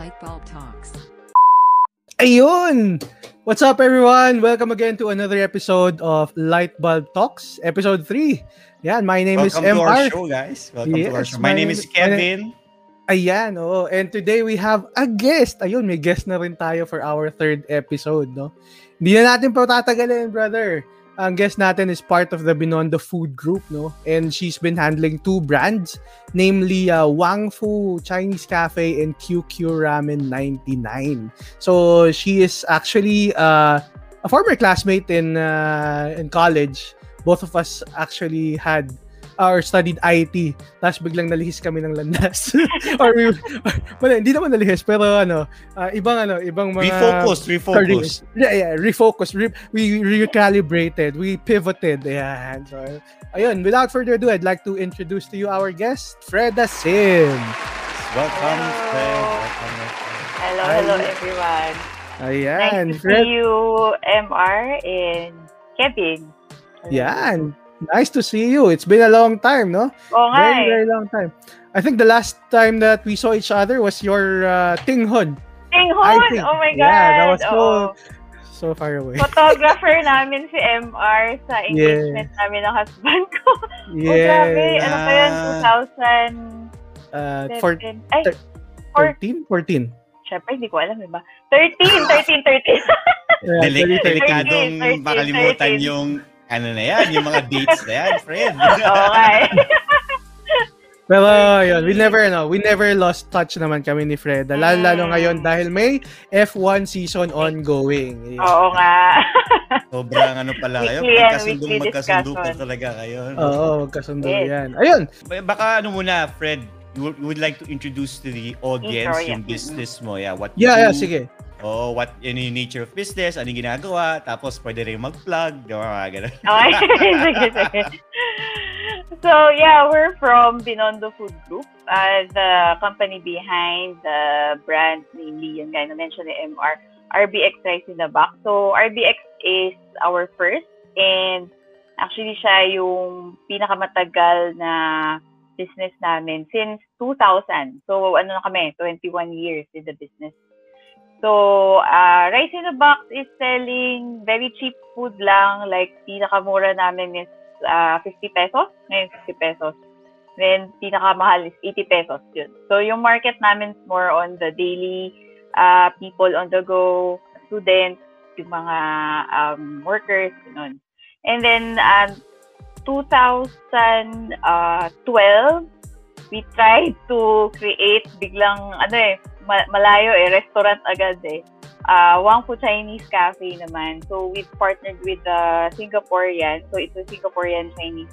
Lightbulb Talks. Ayun! What's up, everyone? Welcome again to another episode of Lightbulb Talks, episode 3. Yan, my name Welcome is to MR. our show, guys. Welcome to our Yes, show. My, my name name- is Kevin. Ayan, oh. And today we have a guest. Ayun, may guest na rin tayo for our third episode, no? Hindi na natin pa tatagalin, brother. Ang guest natin is part of the Binondo Food Group, no? And she's been handling two brands, namely uh, Wang Fu Chinese Cafe and QQ Ramen 99. So she is actually uh, a former classmate in uh, in college. Both of us actually had or studied IT. Tapos biglang nalihis kami ng landas. or we, wala, hindi naman nalihis, pero ano, ah, ibang ano, ibang mga... refocus, refocus. Yeah, yeah, refocus. Re- we recalibrated. We pivoted. Ayan. So, ayun, without further ado, I'd like to introduce to you our guest, Freda Sim. Welcome, Hello. Fred. Welcome, welcome. Hello, Hi. hello everyone. Ayan. nice to Fred, see you, MR and Kevin. yan. Nice to see you. It's been a long time, no? Oo nga Very, eh. very long time. I think the last time that we saw each other was your uh, Tinghon. Tinghon! Oh my God! yeah, that was so-. So far away. Photographer namin si MR sa engagement namin ng husband ko. Oh, grabe. Yeah. Ano pa yun? Uh, 2007? for Ay, thir- for, 13? 14. syempre, hindi ko alam, diba? 13, 13, 13. Yeah, Deli- 13. delikadong 13, makalimutan 13. yung ano na yan, yung mga dates na yan, Fred. Oo nga eh. Pero yun, we never no, we never lost touch naman kami ni Freda. Lalo, lalo Mm. ngayon dahil may F1 season ongoing. Yeah. Oo nga. Sobrang ano pala kayo, magkasundong magkasundo pa talaga kayo. Oo, magkasundo Yes. yan. Ayun. Baka ano muna, Fred, you would, you would like to introduce to the audience yeah. yung business mo. Yeah, what you Yeah, yeah, do, sige. Oh, what ano yung nature of business, ano yung ginagawa, tapos pwede rin mag-plug, di ba, mga ganun. Okay. sige, sige. So, yeah, we're from Binondo Food Group. Uh, the company behind the brand, namely, yung guy na mention ni MR, RBX Rice in the Box. So, RBX is our first and actually siya yung pinakamatagal na business namin since 2000. So, ano na kami, 21 years in the business. So, uh, Rice in a Box is selling very cheap food lang. Like, pinakamura namin is uh, 50 pesos. Ngayon, 50 pesos. Then, pinakamahal is 80 pesos. Yun. So, yung market namin is more on the daily uh, people on the go, students, yung mga um, workers, ganun. And then, um, 2012, we tried to create biglang, ano eh, malayo eh, restaurant agad eh. Uh, Wang Fu Chinese Cafe naman. So, we partnered with the Singaporean. So, it's a Singaporean Chinese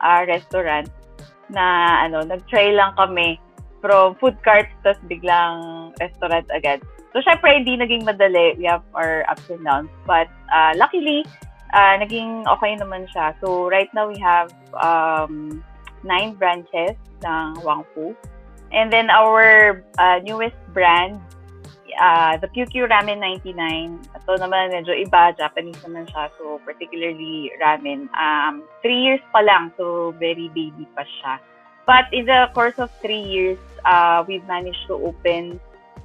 uh, restaurant na ano, nag-try lang kami from food carts tapos biglang restaurant agad. So, syempre, hindi naging madali. We have our ups and downs. But, uh, luckily, uh, naging okay naman siya. So, right now, we have um, nine branches ng Wang Fu. And then, our uh, newest brand, uh, the QQ Ramen 99. Ito naman, medyo iba. Japanese naman siya. So, particularly ramen. Um, three years pa lang. So, very baby pa siya. But in the course of three years, uh, we've managed to open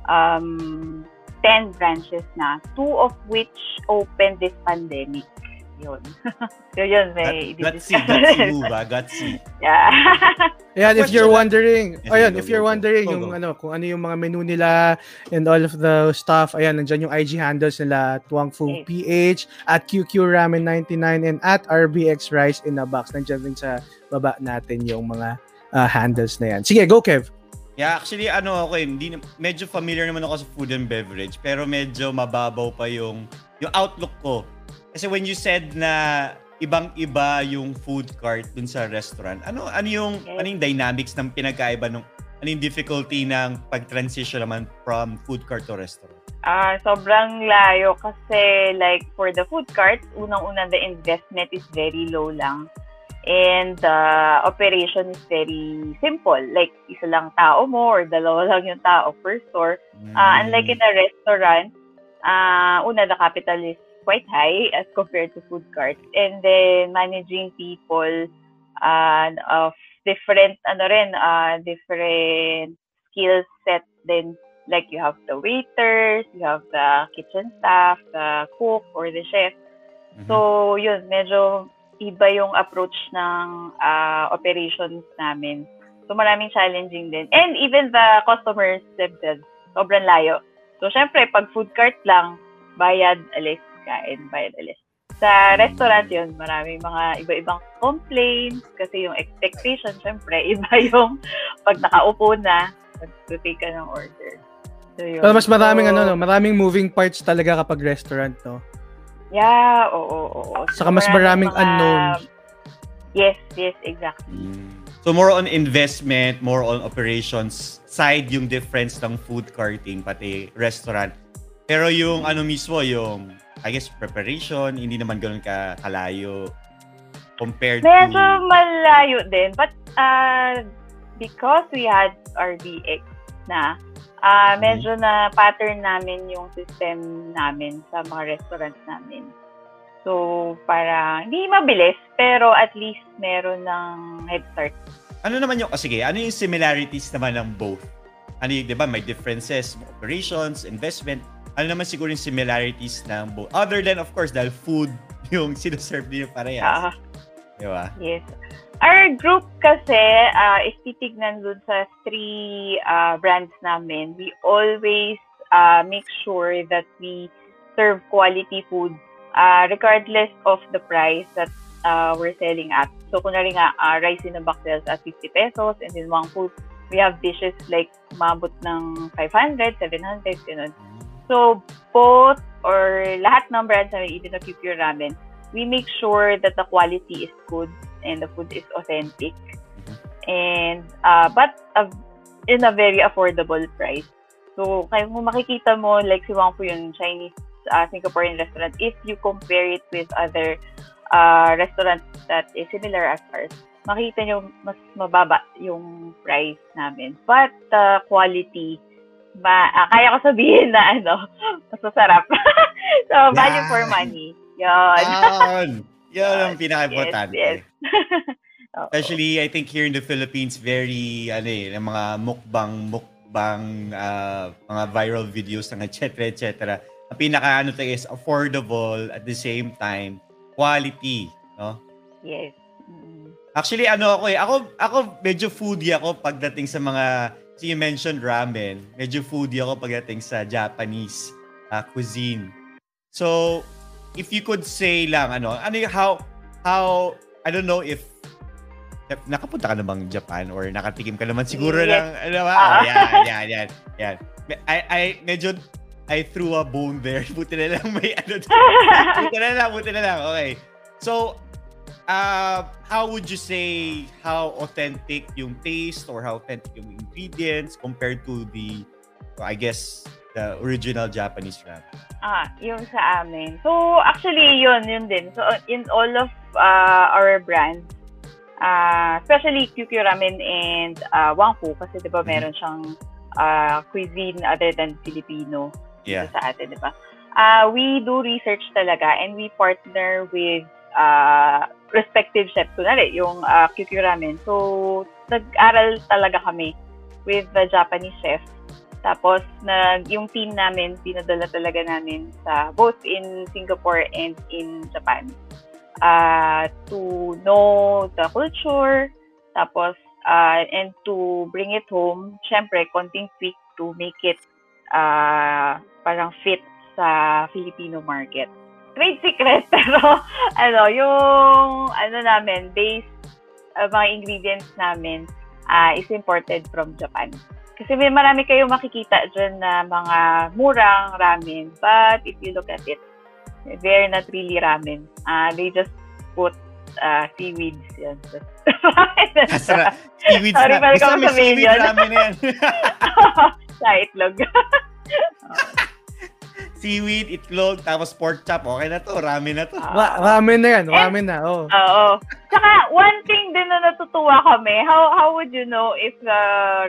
um, 10 branches na. Two of which opened this pandemic. Yun. so, yun. May Got, gutsy, gutsy move, ah, gutsy. Yeah. Ayan, if you're wondering, Yes, ayun, if you're go. wondering Go, yung ano, kung ano yung mga menu nila and all of the stuff, ayan, nandiyan yung IG handles nila at Wang Fu Yes. PH, at QQ Ramen 99 and at RBX Rice in a Box. Nandiyan din sa baba natin yung mga uh, handles na yan. Sige, go Kev. Yeah, actually, ano ako eh, hindi, medyo familiar naman ako sa food and beverage, pero medyo mababaw pa yung, yung outlook ko. Kasi when you said na ibang-iba yung food cart dun sa restaurant, ano ano yung Yes. ano yung dynamics ng pinagkaiba nung ano yung difficulty ng pag-transition naman from food cart to restaurant? Ah, sobrang layo kasi like for the food carts, unang-una the investment is very low lang. And the operation is very simple. Like, isa lang tao mo or dalawa lang yung tao per store. Uh, unlike in a restaurant, uh, una, the capital is quite high as compared to food carts. And then, managing people uh, of different, ano rin, uh, different skill set din Like you have the waiters, you have the kitchen staff, the cook, or the chef. Mhm. So, yun, medyo iba yung approach ng ah, operations namin. So, maraming challenging din. And even the customers themselves, sobrang layo. So, syempre, pag food cart lang, bayad, alis, kain, bayad, alis. Sa restaurant yun, maraming mga iba-ibang complaints kasi yung expectation, syempre, iba yung pag nakaupo na, pag-take ka ng order. So, yun. Pero mas maraming So, ano, no, maraming moving parts talaga kapag restaurant, no? Yeah, oo, oo. oo. Saka mas maraming unknowns. Yes, yes, exactly. Mm. So more on investment, more on operations side yung difference ng food carting pati restaurant. Pero yung ano mismo, yung I guess preparation, hindi naman ganoon ka kalayo compared Medyo to malayo din. But uh, because we had RBX na, uh, medyo na pattern namin yung system namin sa mga restaurants namin. So, para hindi mabilis, pero at least meron ng head start. ano naman yung, oh, sige, ano yung similarities naman ng both? Ano yung, di ba, may differences, operations, investment. Ano naman siguro yung similarities ng both? Other than, of course, dahil food yung sinaserve niyo parehas. Ah, Di ba? Yes. Our group kasi, uh, is titignan dun sa three uh, brands namin. We always uh, make sure that we serve quality food uh, regardless of the price that uh, we're selling at. So, kunwari nga, uh, rice in a box sells at 50 pesos and then Wang Food, we have dishes like mabot ng 500, 700, ganun. So, both or lahat ng brands namin, even the QQ Ramen, we make sure that the quality is good and the food is authentic. And, uh, but uh, in a very affordable price. So, kaya kung makikita mo, like si Wang Fu yung Chinese uh, Singaporean restaurant, if you compare it with other uh, restaurants that is similar as ours, makita nyo mas mababa yung price namin. But the quality, ma ah, kaya ko sabihin na ano, mas masarap. so, value for Yan. money. Yun. Yan! Yan ang pinaka-importante. Yes, yes. Especially, I think here in the Philippines, very, ano eh, ng mga mukbang, mukbang, ah, mga viral videos, ng et cetera, et cetera. Ang pinaka, ano is affordable at the same time, quality, no? Yes. Mm. Actually, ano ako eh, ako, ako medyo foodie ako pagdating sa mga, so you mentioned ramen, medyo foodie ako pagdating sa Japanese ah, cuisine. So, if you could say lang, ano, ano yung, how, how, I don't know if, if nakapunta ka na bang Japan or nakatikim ka naman siguro Yes. lang, ano ba? Ah. Oh, yan, yan, yan, yan. I, I, medyo, I threw a bone there. Buti na lang may ano. buti na lang, buti na lang. Okay. So, uh, how would you say how authentic yung taste or how authentic yung ingredients compared to the, I guess, the original Japanese ramen? Ah, yung sa amin. So, actually, yun, yun din. So, in all of uh, our brands, uh, especially QQ Ramen and uh, Wangfu, kasi di ba Mhm. meron siyang uh, cuisine other than Filipino Yeah. sa atin, di ba? Uh, we do research talaga and we partner with uh, respective chefs. Kunwari, yung uh, QQ Ramen. So, nag-aral talaga kami with the Japanese chef. Tapos, nag, yung team namin, pinadala talaga namin sa both in Singapore and in Japan. Uh, to know the culture, tapos, uh, and to bring it home, syempre, konting tweak to make it uh, parang fit sa Filipino market. Trade secret, pero ano, yung ano namin, base uh, mga ingredients namin uh, is imported from Japan. Kasi may marami kayong makikita dyan na mga murang ramen. But if you look at it, they're not really ramen. Uh, they just put uh, seaweeds. Yan. Masarap. Seaweed Sorry, na. ako may sabihin seaweed yun. ramen na yan. sa itlog. Seaweed, itlog, tapos pork chop. Okay na to. Ramen na to. Ra- ramen na yan, ramen na, oh. Oo. Saka, one thing din na natutuwa kami, how how would you know if a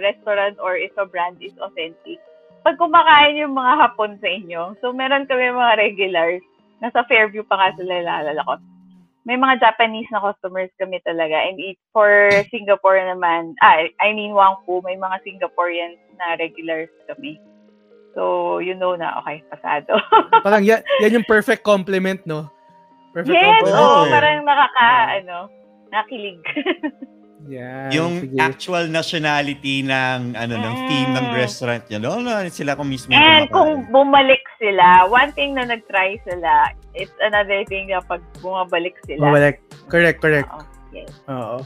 restaurant or if a brand is authentic? Pag kumakain yung mga hapon sa inyo, so meron kami mga regulars, nasa Fairview pa nga sila lalala ko. May mga Japanese na customers kami talaga. And it, for Singapore naman, ah, I mean Wangfu, may mga Singaporeans na regulars kami. So, you know na, okay, pasado. Parang yan, yan yung perfect compliment, no? Perfect yes, compliment. Oh. parang nakaka, ano, nakilig. Yan, yung sige. actual nationality ng ano ng Mm. theme ng restaurant niya. No, no, sila kung mismo And kumakain. kung bumalik sila, one thing na nag-try sila, it's another thing na pag bumabalik sila. Mabalik. Correct, correct. Oo, yes. Oo.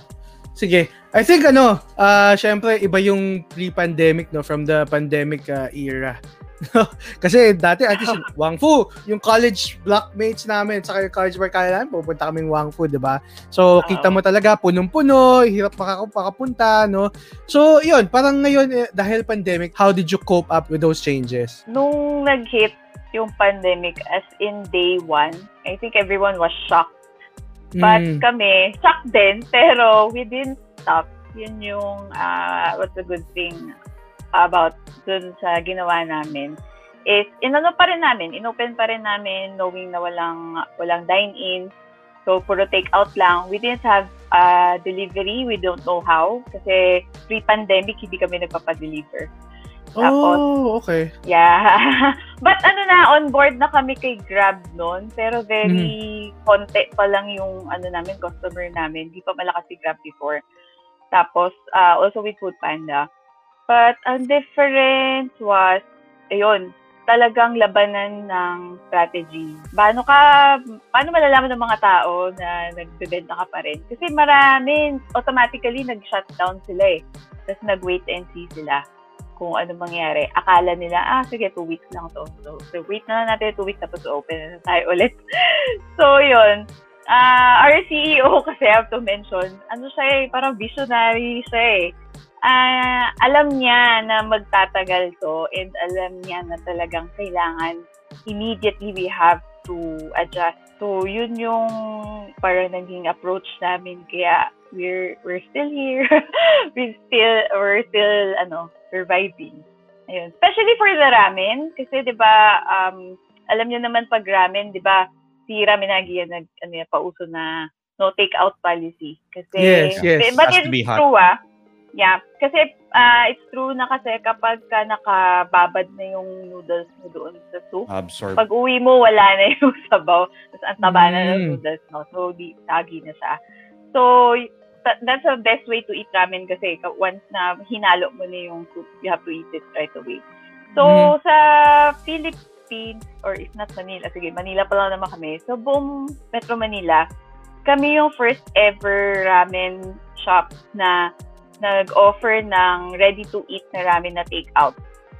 Sige. I think ano, ah syempre iba yung pre-pandemic no from the pandemic ah, era. Kasi dati at least Wang Fu, yung college blockmates namin sa yung college barkada namin, pupunta kaming Wang Fu, 'di ba? So Oo. kita mo talaga punong-puno, hirap makaka- makapunta, no? So, 'yun, parang ngayon eh, dahil pandemic, how did you cope up with those changes? Nung nag-hit yung pandemic as in day one, I think everyone was shocked. But Mm. kami, shocked din, pero we didn't stop. Yun yung, ah, what's a good thing about dun sa ginawa namin is inano pa rin namin, inopen pa rin namin knowing na walang walang dine-in. So, puro take out lang. We didn't have uh, delivery. We don't know how. Kasi pre-pandemic, hindi kami nagpapadeliver. Tapos, Oh, okay. Yeah. But ano na, on board na kami kay Grab noon. Pero very konti pa lang yung ano namin, customer namin. Hindi pa malakas si Grab before. Tapos, uh, also with Food Panda. But ang difference was, ayun, talagang labanan ng strategy. Paano ka, paano malalaman ng mga tao na nagbebenta ka pa rin? Kasi marami, automatically nag-shutdown sila eh. Tapos nag-wait and see sila kung ano mangyari. Akala nila, ah, sige, two weeks lang to. So, so wait na lang natin two weeks tapos open na tayo ulit. so, yun. Ah, our CEO kasi I have to mention, ano siya eh, parang visionary siya eh. Ah, alam niya na magtatagal to and alam niya na talagang kailangan immediately we have to adjust. So, yun yung parang naging approach namin. Kaya, we're, we're still here. we still, we're still, ano, surviving. Ayun. Especially for the ramen. Kasi, di ba, um, alam niyo naman pag ramen, di ba, si Ramenagi yan nag, ano yan, pauso na no take-out policy. Kasi, Yes, yes. But Has it's to be hot. true, ah. Yeah. Kasi, ah, it's true na kasi kapag ka nakababad na yung noodles mo doon sa soup, absorb. pag uwi mo, wala na yung sabaw. Tapos ang taba na ng Mm. noodles, no? So, di, tagi na siya. So, tha- that's the best way to eat ramen kasi ka- once na hinalo mo na yung soup, you have to eat it right away. So, Mhm. sa Philippines, or if not Manila, sige, Manila pa lang naman kami. So, buong Metro Manila, kami yung first ever ramen shop na nag-offer ng ready-to-eat na ramen na take-out.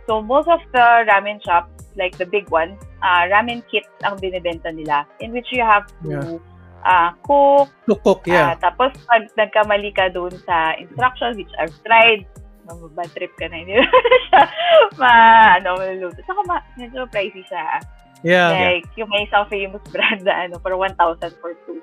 So, most of the ramen shops, like the big ones, uh, ramen kits ang binibenta nila in which you have to Yeah. uh, cook. To cook, yeah. uh, tapos, pag nagkamali ka doon sa instructions, which I've tried, bad trip ka na, hindi siya ma, ano, maluluto. Saka ma, medyo pricey siya. yeah. Like, yung may isang famous brand na, ano, for 1,000 for two.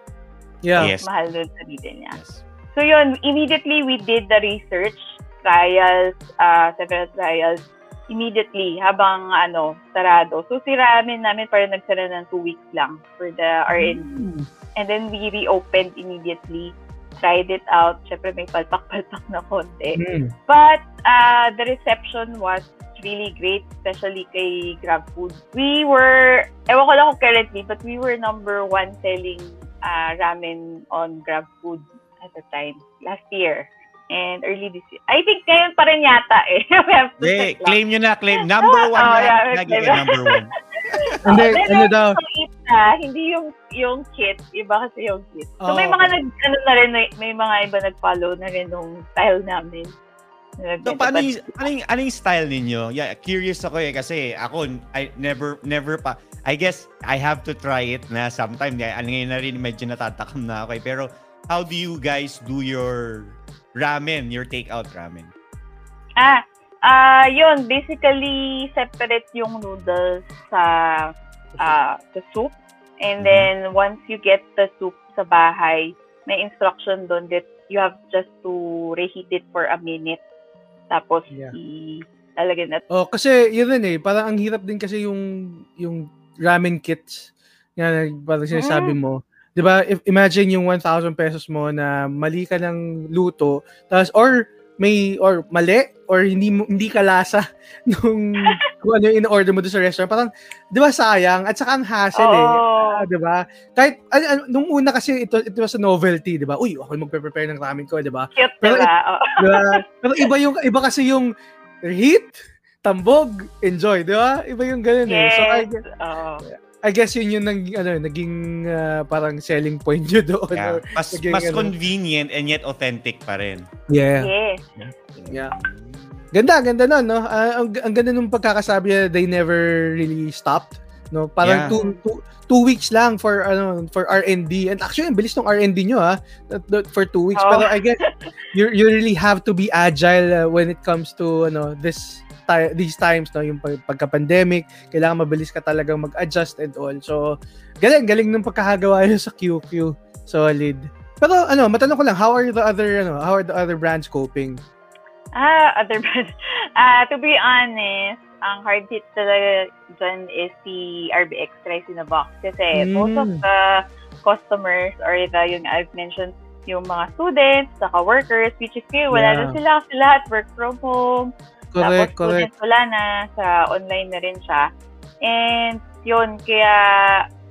Yeah. Yes. Mahal doon sa niya. Yes. So yun, immediately we did the research, trials, uh, several trials, immediately habang ano, sarado. So si ramen namin parang nagsara ng two weeks lang for the R&D. Mm. And then we reopened immediately, tried it out. Syempre may palpak-palpak na konti. Mm. But uh, the reception was really great, especially kay GrabFood. We were, ewan ko lang kung currently, but we were number one selling uh, ramen on GrabFood at the time, last year. And early this year. I think ngayon pa rin yata eh. We have to Eh, check lang. claim nyo na, claim. Number one Oh, na. yeah, Lagi ka number one. And then, Pero ano daw, na, hindi yung yung kit, iba kasi yung kit. So may Oh, mga nag ano na rin may, may mga iba nag-follow na rin nung style namin. Na So, paano yung, ano yung, ano yung style ninyo? Yeah, curious ako eh kasi ako, I never, never pa, I guess I have to try it na sometime. Yeah, ano ngayon na rin, medyo natatakam na ako eh. Pero how do you guys do your ramen, your takeout ramen? Ah, ah, yun, basically separate yung noodles sa ah sa soup. And Mhm. then once you get the soup sa bahay, may instruction doon that you have just to reheat it for a minute. Tapos Yeah. i lalagyan na Oh, kasi yun rin eh, parang ang hirap din kasi yung yung ramen kits. Yan, parang sinasabi Mm. mo. 'Di ba? If imagine yung 1,000 pesos mo na mali ka ng luto, tapos or may or mali or hindi hindi kalasa nung kung ano yung in-order mo doon sa restaurant. Parang 'di ba sayang at saka ang hassle eh. Oo. Ah, 'di ba? Kahit ano, ano, nung una kasi ito ito was a novelty, 'di ba? Uy, ako yung magpe-prepare ng ramen ko, 'di ba? Pero diba? Oo. Diba? Pero iba yung iba kasi yung heat, tambog, enjoy, 'di ba? Iba yung ganun eh. So I, Yes. I guess yun yung nag, ano, naging ah, parang selling point nyo doon. Yeah. or- Mas, naging mas ano. convenient and yet authentic pa rin. Yeah. Yes. Yeah. Ganda, ganda nun, no? Ah, ang, ang ganda nung pagkakasabi na they never really stopped. No? Parang Yeah. two, two, two weeks lang for ano for R&D. And actually, ang bilis ng R&D nyo, ha? For two weeks. Oh. Pero I guess, you, you really have to be agile uh, when it comes to, ano, this ti- these times, no? Yung pag- pagka-pandemic, kailangan mabilis ka talagang mag-adjust and all. So, galing, galing nung pagkakagawa nyo sa QQ. Solid. Pero ano, matanong ko lang, how are the other, ano, how are the other brands coping? Ah, other brands. Ah, to be honest, ang hard hit talaga dyan is si RBX Rice in a Box. Kasi Mm. most of the customers or the, yung I've mentioned, yung mga students, saka workers, which is few, wala Yeah. na sila kasi lahat work from home. Correct, Tapos correct. students wala na, sa online na rin siya. And yun, kaya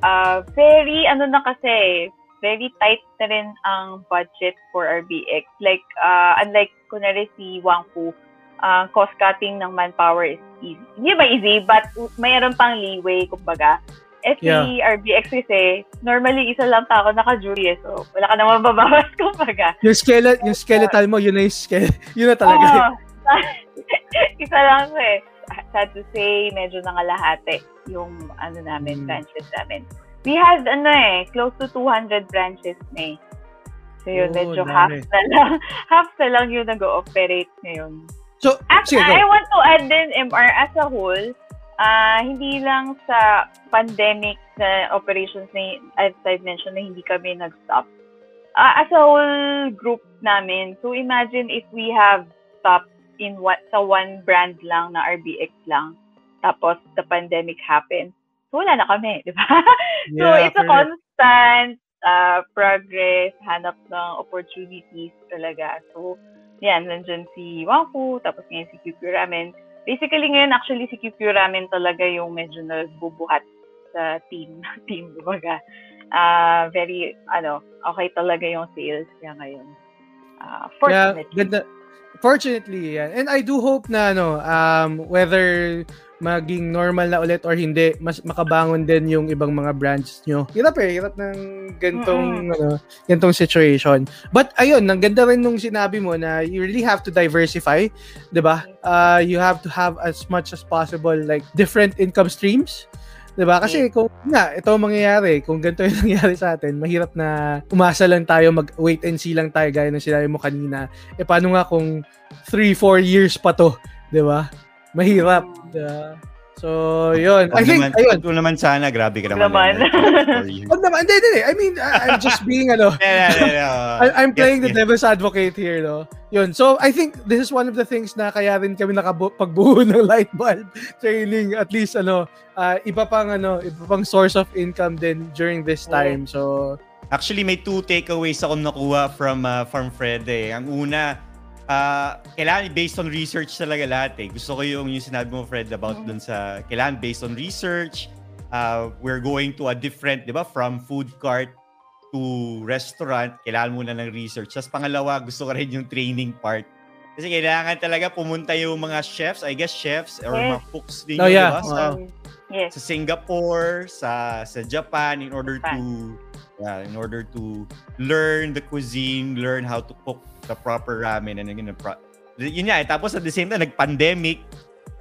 ah, very, ano na kasi, very tight na rin ang budget for RBX. Like, uh, unlike, kunwari si Wang Fu, uh, cost-cutting ng manpower is easy. Hindi ba easy, but mayroon pang leeway, kumbaga. Eh, si Yeah. RBX kasi, normally, isa lang tao naka-jury eh, so wala ka naman babawas, kumbaga. Yung skeletal, yung skeletal mo, yun na yung skeletal. Yun na talaga. Oo. isa lang siya eh. Sad to say, medyo nangalahati yung ano namin, Mm. branches namin. We had ano eh, close to 200 branches na eh. So yun, Oh, medyo half na lang, half na lang yung nag-ooperate ngayon. So, At sige, I want to add din, MR, as a whole, ah hindi lang sa pandemic na operations na, as I've mentioned, na hindi kami nag-stop. Ah, as a whole group namin, so imagine if we have stopped in what sa one brand lang na RBX lang, tapos the pandemic happened. So wala na kami, di ba? so Yeah, it's a constant uh, progress, hanap ng opportunities talaga. So, yan, nandyan si Wangfu, tapos ngayon si QQ Ramen. Basically ngayon, actually, si QQ Ramen talaga yung medyo nagbubuhat sa team. team, kumbaga. Ah, very, ano, okay talaga yung sales niya ngayon. Yeah, fortunately. ganda. Fortunately, yeah. And I do hope na ano, um, whether maging normal na ulit or hindi, mas makabangon din yung ibang mga brands nyo. Hirap eh, hirap ng gantong, ano, gantong situation. But ayun, ang ganda rin nung sinabi mo na you really have to diversify, 'di ba? Uh, you have to have as much as possible like different income streams. 'Di ba? Kasi kung nga ito ang mangyayari, kung ganito yung nangyayari sa atin, mahirap na umasa lang tayo, mag wait and see lang tayo gaya ng sinabi mo kanina. Eh paano nga kung 3 4 years pa to, 'di ba? Mahirap. Yeah. So, yun. I think, naman, ayun. wag naman sana, grabe ka naman. Oh, naman, hindi, hindi. I mean, I- I'm just being, ano, Yeah, yeah, yeah. I- I'm playing the Yes, devil's advocate here, no? Yun. So, I think this is one of the things na kaya rin kami nakapagbuo ng light bulb training. At least, ano, ah, iba pang, ano, iba pang source of income din during this time. So, Actually, may two takeaways akong nakuha from uh, from Fred eh. Ang una, ah, kailangan based on research talaga lahat eh. Gusto ko yung, yung sinabi mo, Fred, about Mhm. dun sa, kailangan based on research. Uh, we're going to a different, di ba, from food cart to restaurant, kailangan muna ng research. Tapos pangalawa, gusto ko rin yung training part. Kasi kailangan talaga pumunta yung mga chefs, I guess chefs, or Yes. mga cooks din Oh, yeah. di ba? Sa, Wow. yes. sa Singapore, sa sa Japan in order to Japan. yeah, in order to learn the cuisine, learn how to cook the proper ramen and yun, pro- yun nga, eh, tapos at the same time nag-pandemic,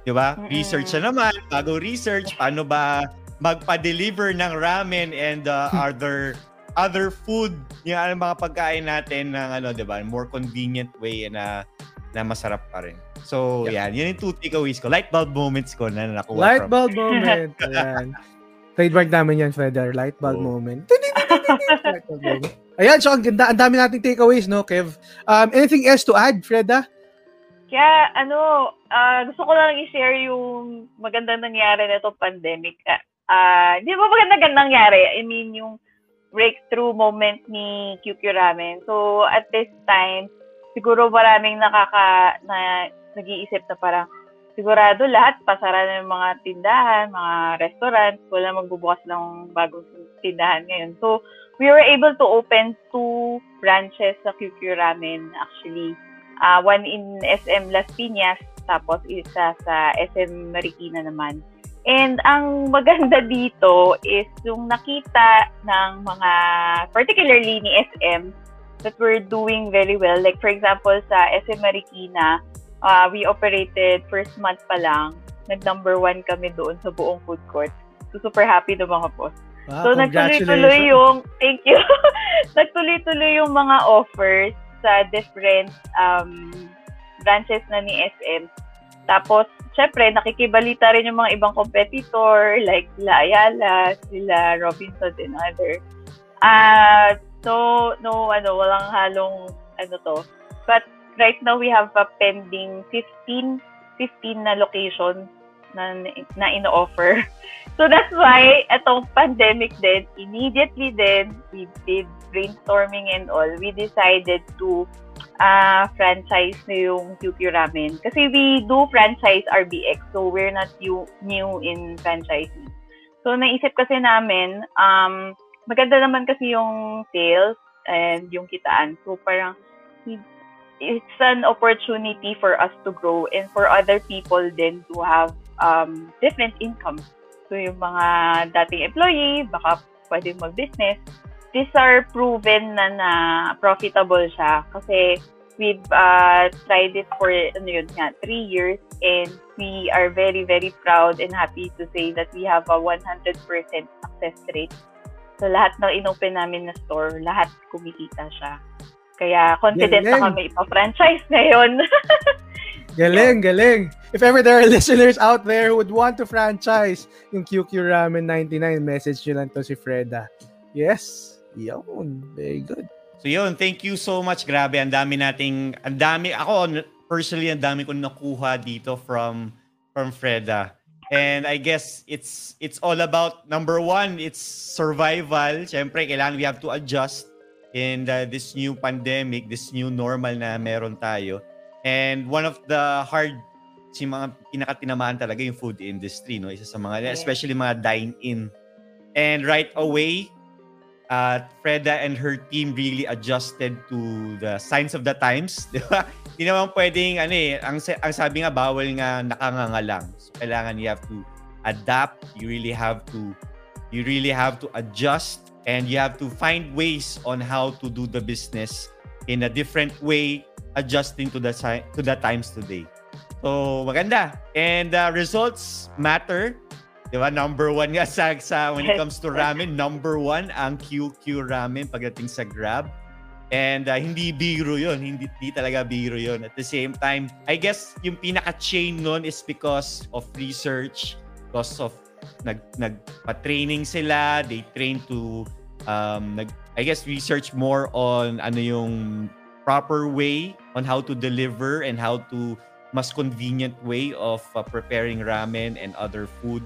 'di ba? Mm-mm. Research na naman, bago research paano ba magpa-deliver ng ramen and uh, other other food, yung ano, mga pagkain natin ng ano, 'di ba? More convenient way na na masarap pa rin. So, yan. Yan yung two takeaways ko. Light bulb moments ko na nakuha light from bulb moment. Ayan. Trademark namin yan, Feder. Light bulb Oo. moment. Light bulb moment. Ayan, so ang ganda, ang dami nating takeaways, no, Kev? Um, anything else to add, Freda? Kaya, ano, ah, gusto ko lang i-share yung magandang nangyari na itong pandemic. Ah, di ba magandang nangyari? I mean, yung breakthrough moment ni QQ Ramen. So, at this time, siguro maraming nakaka, na, nag-iisip na parang, sigurado lahat, pasara yung mga tindahan, mga restaurant, wala magbubukas ng bagong tindahan ngayon. So, we were able to open two branches sa QQ Ramen actually. Uh, one in SM Las Piñas, tapos isa sa SM Marikina naman. And ang maganda dito is yung nakita ng mga, particularly ni SM, that we're doing very well. Like for example, sa SM Marikina, uh, we operated first month pa lang, nag-number one kami doon sa buong food court. So super happy na mga boss. Wow, so nagtuloy-tuloy yung, thank you, nagtuloy-tuloy yung mga offers sa different um, branches na ni SM. Tapos, syempre, nakikibalita rin yung mga ibang competitor like sila Ayala, sila Robinson and other. Uh, so, no, ano, walang halong, ano to. But right now, we have a pending 15, 15 na locations na, na ino-offer. So that's why, itong pandemic din, immediately din, we did brainstorming and all, we decided to uh, franchise na yung QQ Ramen. Kasi we do franchise RBX, so we're not new, new in franchising. So naisip kasi namin, um, maganda naman kasi yung sales and yung kitaan. So parang it's an opportunity for us to grow and for other people then to have um, different income. So yung mga dating employee, baka pwede mag-business, these are proven na na profitable siya kasi we've uh, tried it for ano yun nga, three years and we are very very proud and happy to say that we have a 100% success rate. So lahat ng inopen namin na store, lahat kumikita siya. Kaya confident Galing. na kami ipa-franchise ngayon. galing, galing. If ever there are listeners out there who would want to franchise yung QQ Ramen 99, message nyo lang to si Freda. Yes. Yun, very good. So yun, thank you so much. Grabe, ang dami nating, ang dami, ako personally, ang dami kong nakuha dito from from Freda. And I guess it's it's all about number one, it's survival. Siyempre, kailangan we have to adjust in the, this new pandemic, this new normal na meron tayo. And one of the hard si mga pinakatinamaan talaga yung food industry, no? Isa sa mga, especially mga dine-in. And right away, uh, Freda and her team really adjusted to the signs of the times, di ba? Hindi naman pwedeng, ano eh, ang, ang sabi nga, bawal nga nakanganga lang. So, kailangan you have to adapt, you really have to, you really have to adjust, and you have to find ways on how to do the business in a different way, adjusting to the, to the times today. So, maganda. And uh, results matter. Di ba? Number one nga sa, sa when it comes to ramen, number one ang QQ ramen pagdating sa Grab. And uh, hindi biro yun. Hindi, hindi talaga biro yun. At the same time, I guess yung pinaka-chain nun is because of research, because of nag, nagpa-training sila, they train to, um, nag, I guess, research more on ano yung proper way on how to deliver and how to mas convenient way of uh, preparing ramen and other food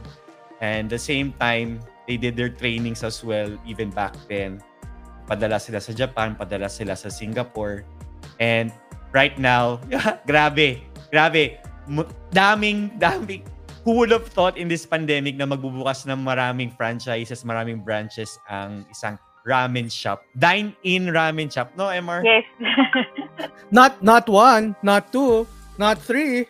And the same time, they did their trainings as well even back then. Padala sila sa Japan, padala sila sa Singapore. And right now, grabe, grabe. Daming, daming, who would have thought in this pandemic na magbubukas ng maraming franchises, maraming branches ang isang ramen shop. Dine-in ramen shop, no, MR? Yes. not not one, not two, not three,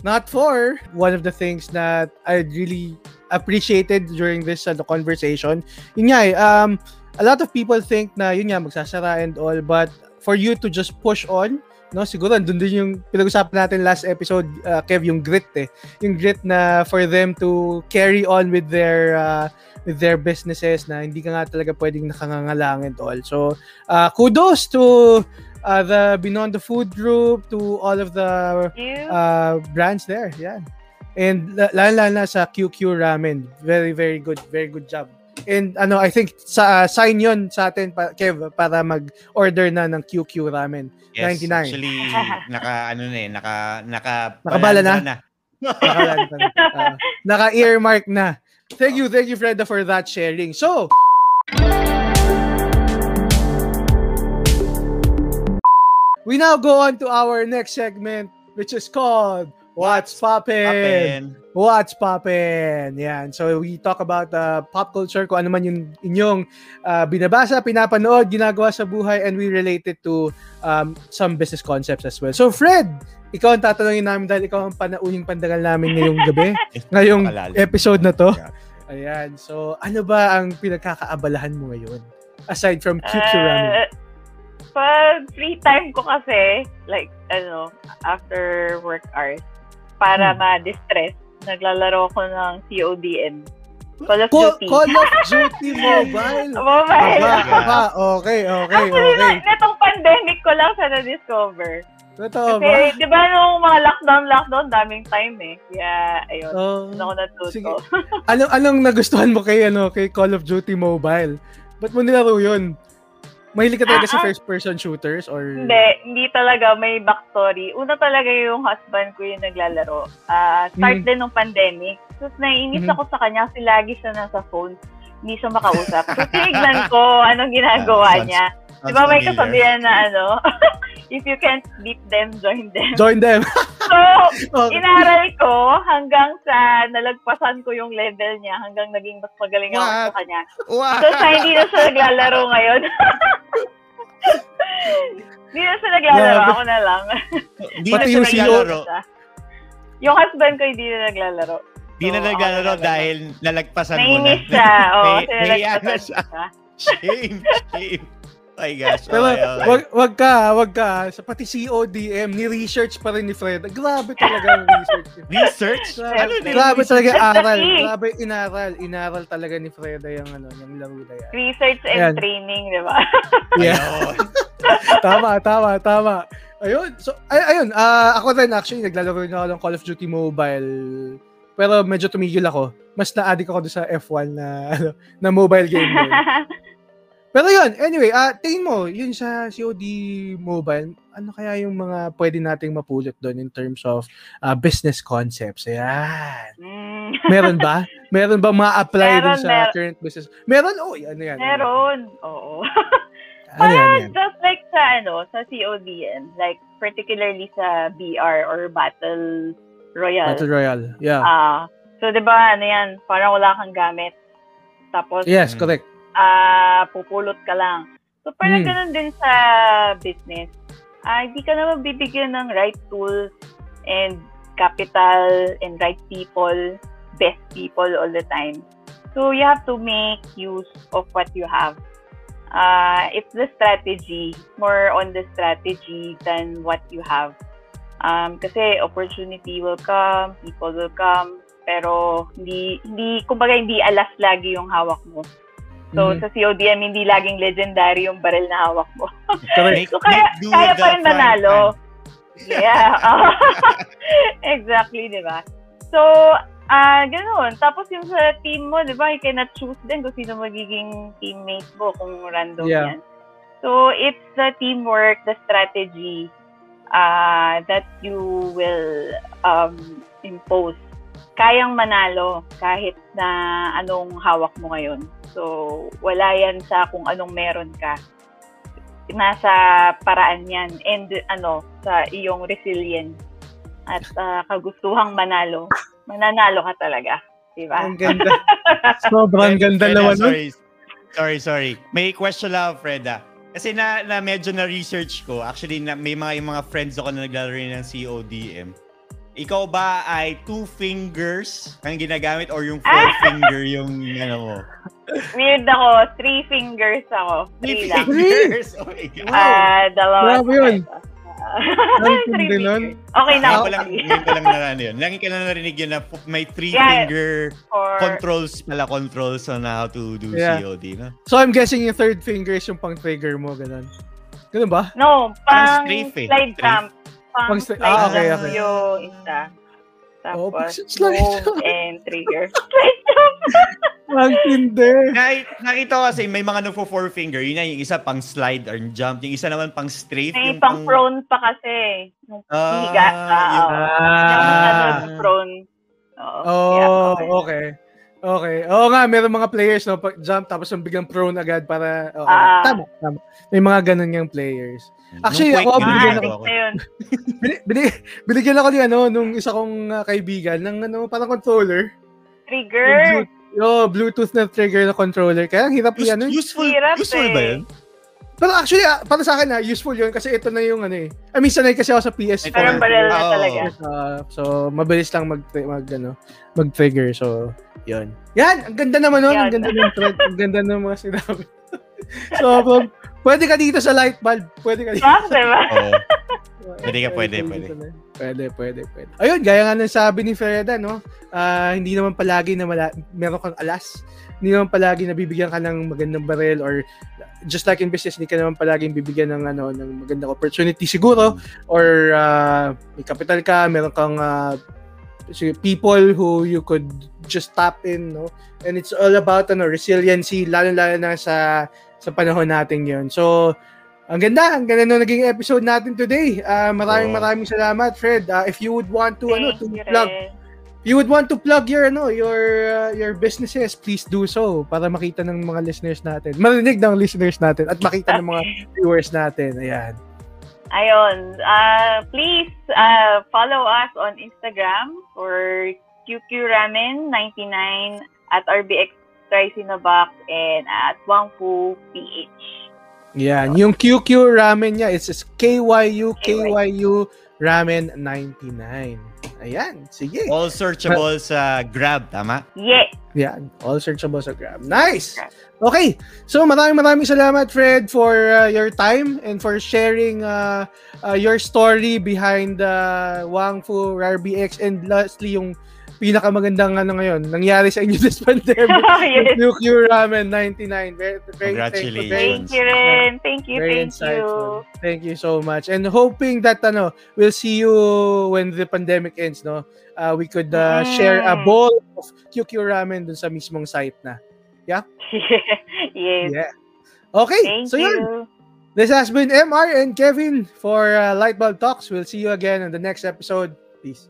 not four. One of the things that I really appreciated during this uh, conversation. Yun nga eh, um, a lot of people think na yun nga, magsasara and all, but for you to just push on, no siguro andun din yung pinag-usapan natin last episode uh, Kev yung grit eh yung grit na for them to carry on with their uh, with their businesses na hindi ka nga talaga pwedeng nakangangalang and all so uh, kudos to uh, the Beyond the Food Group to all of the uh, brands there yeah And lalo na sa QQ Ramen. Very, very good. Very good job. And ano, I think sa uh, sign yon sa atin, pa, Kev, para mag-order na ng QQ Ramen. Yes, 99. actually, naka, ano na eh, naka, naka, Nakabala na? na. naka, uh, naka-earmark na. Thank you, thank you, Freda, for that sharing. So, we now go on to our next segment, which is called What's Poppin'? What's Poppin'? Yan. So, we talk about uh, pop culture, kung ano man yung inyong uh, binabasa, pinapanood, ginagawa sa buhay, and we relate it to um, some business concepts as well. So, Fred, ikaw ang tatanungin namin dahil ikaw ang panauning pandagal namin ngayong gabi, ngayong episode na to. Ayan. So, ano ba ang pinagkakaabalahan mo ngayon? Aside from Ramen. Uh, pag free time ko kasi, like, ano, after work hours, para Hmm. ma-distress, naglalaro ko ng CODM. Call of Call, Duty. Call of Duty Mobile. Mobile. Aba, aba, okay, okay, Actually, okay. na, netong pandemic ko lang sa na-discover. Totoo ba? Kasi, di ba nung mga lockdown, lockdown, daming time eh. Kaya, ayun. Oh, Doon ako natuto. sige. anong, anong nagustuhan mo kay, ano, kay Call of Duty Mobile? Ba't mo nilaro yun? Mahilig ka talaga Ah, sa ah. first-person shooters or... Hindi, hindi talaga may backstory. Una talaga yung husband ko yung naglalaro. Ah, start Mhm. din ng pandemic. Tapos naiinis Mhm. ako sa kanya kasi lagi siya nasa phone. Hindi siya makausap. So, tinignan ko anong ginagawa niya. Di ba may kasabihan na ano, if you can't beat them, join them. Join them. So, okay. inaral ko hanggang sa nalagpasan ko yung level niya, hanggang naging mas magaling ako What? sa kanya. Wow. So, sa hindi na siya naglalaro ngayon. Hindi na siya naglalaro, Grabe. ako na lang. Hindi na siya naglalaro. Yung husband ko hindi na naglalaro. Hindi na So, naglalaro ako na dahil nalagpasan mo na. Nainis siya. Oo, May- may ano siya. Shame, shame. My gosh. Pero okay, okay. wag, wag ka, wag ka. Sa pati CODM, ni-research pa rin ni Fred. Grabe talaga ang research. niya. Research? Grabe, Ano grabe talaga aral. Grabe inaral. Inaral talaga ni Freda yung ano, yung laro na yan. Research and Ayan. training, di ba? Yeah. Ayun. tama, tama, tama. Ayun. So, ay, ayun. ah ako rin actually, naglalaro rin ako ng Call of Duty Mobile. Pero medyo tumigil ako. Mas na-addict ako doon sa F1 na, ano, na mobile game. Pero yun, anyway, ah tingin mo, yun sa COD Mobile, ano kaya yung mga pwede nating mapulot doon in terms of ah, business concepts? Ayan. Mm. Meron ba? Meron ba ma-apply dun Meron, sa meron. current business? Meron? Oh, ano yan? Meron. Oo. Ano yan? Ano Parang yan? just like sa ano, sa CODN, like particularly sa BR or Battle Royale. Battle Royale. Yeah. Ah, so 'di ba ano 'yan, parang wala kang gamit. Tapos yes, Mm. correct. Ah pupulot ka lang. So parang Hmm. ganun din sa business. Ah, hindi ka naman bibigyan ng right tools and capital and right people, best people all the time. So you have to make use of what you have. Uh, it's the strategy, more on the strategy than what you have. Um, kasi opportunity will come, people will come, pero hindi, hindi, kumbaga hindi alas lagi yung hawak mo. So, Mhm. sa CODM, hindi laging legendary yung baril na hawak mo. Correct. So, kaya, kaya pa rin manalo. Yeah. exactly, di ba? So, ah ganoon. Tapos yung sa team mo, di ba, you cannot choose din kung sino magiging teammate mo kung random Yeah. yan. So, it's the teamwork, the strategy uh, that you will um, impose. Kayang manalo kahit na anong hawak mo ngayon. So, wala yan sa kung anong meron ka. Nasa paraan yan and ano, sa iyong resilience at uh, kagustuhang manalo. Mananalo ka talaga. Diba? Ang ganda. Sobrang ganda naman. Sorry, sorry, sorry. May question lang Freda. Kasi na, na medyo na-research ko, actually na, may mga, yung mga friends ako na naglalaro rin ng CODM. Ikaw ba ay two fingers ang ginagamit or yung four finger yung ano mo? Weird ako. Three fingers ako. Three Three lang. fingers? Oh my God. Ah, dalawa. Grabe yun. Ang Three nun. Okay na ako. ko lang, ngayon ko lang narinig yun. Lagi ka lang narinig yun na may three Yeah. finger For, controls pala controls on how to do Yeah. COD, no? So I'm guessing yung third finger is yung pang trigger mo, ganun. Ganun ba? no, Parang pang strafe eh. slide Strafe. Pang Pang stra- slide ah, okay, okay. yung isa. Oh, Tapos, slide move and trigger. slide jump. Nakita ko kasi may mga nagpo four finger. Yun na yung isa pang slide or jump. Yung isa naman pang strafe. May yung pang prone pa kasi. Yung Ah, higa. Ah, yung- oo. Yung Ah. ano, prone. Oo. Oh, Yeah, okay. Okay. Oo nga, meron mga players no, pag jump tapos yung biglang prone agad para oo, Ah. tama, tama. May mga ganun yung players. Actually, Nung ako, Quake, binigyan yun, ako. Ah, ako. na yun. Bini, bini, binigyan ako ni ano nung isa kong ah, kaibigan ng ano parang controller. Trigger. Yung Bluetooth, oh, Bluetooth na trigger na controller. Kaya ang hirap Use- yan. eh. useful, Hirap useful eh. ba yun? Pero actually, ah, para sa akin, ah, useful yun kasi ito na yung ano eh. I mean, sanay kasi ako sa PS4. Parang baril na talaga. Ah, so, mabilis lang mag, mag, ano, mag-trigger. So, yun. Yan! Ang ganda naman nun. Ang ganda ng thread. Ang ganda ng mga sinabi. so, pwede ka dito sa light bulb. Pwede ka dito. Ah, diba? Pwede ka, pwede, pwede. Pwede, pwede, pwede. Ayun, gaya nga ng sabi ni Freda, no? Ah, hindi naman palagi na mala- meron kang alas. Hindi naman palagi nabibigyan ka ng magandang baril or just like in business, hindi ka naman palagi bibigyan ng ano ng magandang opportunity siguro or ah, may capital ka, meron kang si- people who you could just tap in, no? And it's all about ano resiliency lalo-lalo na sa sa panahon natin 'yon. So, ang ganda, ang ganda nung naging episode natin today. Ah, maraming Oo. maraming salamat, Fred. Ah, if you would want to ano Thank to you plug, rin. if you would want to plug your ano, your uh, your businesses, please do so para makita ng mga listeners natin. Marinig ng listeners natin at makita ng mga viewers natin. Ayan. Ayun. Uh, please uh, follow us on Instagram for QQ Ramen 99 at RBX Trisinovac and at Wangfu PH. Yan. Yung QQ ramen niya, it's KYU, KYU Ramen 99. Ayan. Sige. All searchable sa Grab, tama? Yeah. Yan. All searchable sa Grab. Nice! Okay. So maraming maraming salamat, Fred, for uh, your time and for sharing uh, uh, your story behind uh, Wang Fu, RBX, and lastly, yung pinakamagandang ano ngayon, nangyari sa inyo this pandemic. yes. yung QQ Ramen 99. Very, very. Very, Thank you rin. Thank you. very Thank insightful. you. Thank you so much. And hoping that ano, we'll see you when the pandemic ends, no? Uh, we could uh, share a Mm. bowl of QQ Ramen dun sa mismong site na. yes. Yeah. Okay, Thank so you. yun. This has been MR and Kevin for uh, Lightbulb Talks. We'll see you again in the next episode. Peace.